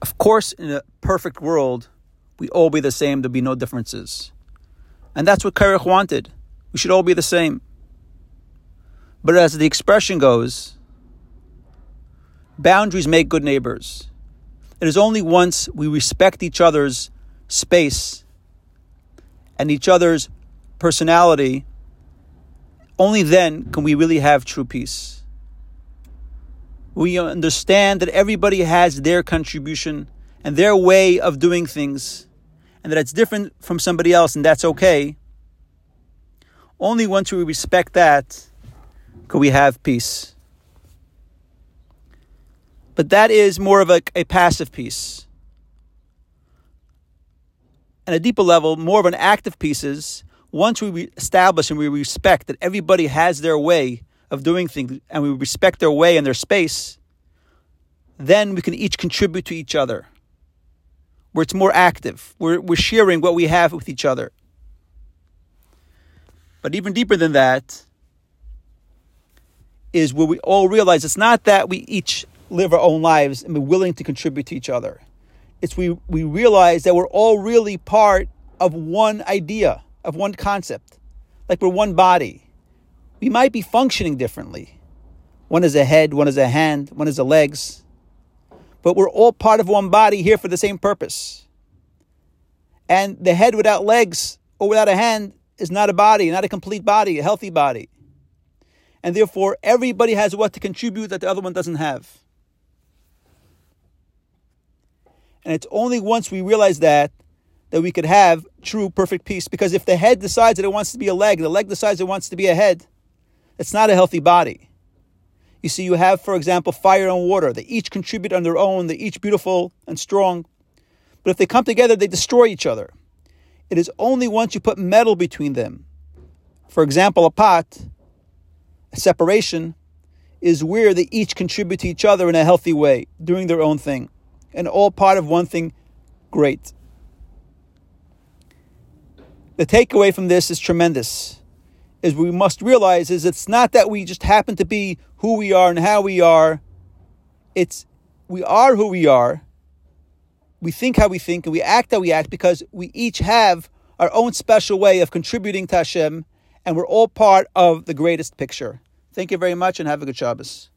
Of course, in a perfect world, we all be the same, there'll be no differences. And that's what Korach wanted. We should all be the same. But as the expression goes, boundaries make good neighbors. It is only once we respect each other's space and each other's personality, only then can we really have true peace. We understand that everybody has their contribution and their way of doing things, and that it's different from somebody else, and that's okay. Only once we respect that can we have peace. But that is more of a, a passive peace. And a deeper level, more of an active peace is once we establish and we respect that everybody has their way of doing things and we respect their way and their space, then we can each contribute to each other. Where it's more active, we're, we're sharing what we have with each other. But even deeper than that is where we all realize it's not that we each live our own lives and be willing to contribute to each other. It's we, we realize that we're all really part of one idea, of one concept. Like we're one body. We might be functioning differently. One is a head, one is a hand, one is a legs. But we're all part of one body here for the same purpose. And the head without legs or without a hand is not a body, not a complete body, a healthy body. And therefore, everybody has what to contribute that the other one doesn't have. And it's only once we realize that that we could have true perfect peace. Because if the head decides that it wants to be a leg, the leg decides it wants to be a head, it's not a healthy body. You see, you have, for example, fire and water. They each contribute on their own, they're each beautiful and strong. But if they come together, they destroy each other. It is only once you put metal between them. For example, a pot, a separation, is where they each contribute to each other in a healthy way, doing their own thing and all part of one thing great. The takeaway from this is tremendous. Is we must realize is it's not that we just happen to be who we are and how we are. It's we are who we are. We think how we think and we act how we act because we each have our own special way of contributing to Hashem and we're all part of the greatest picture. Thank you very much and have a good Shabbos.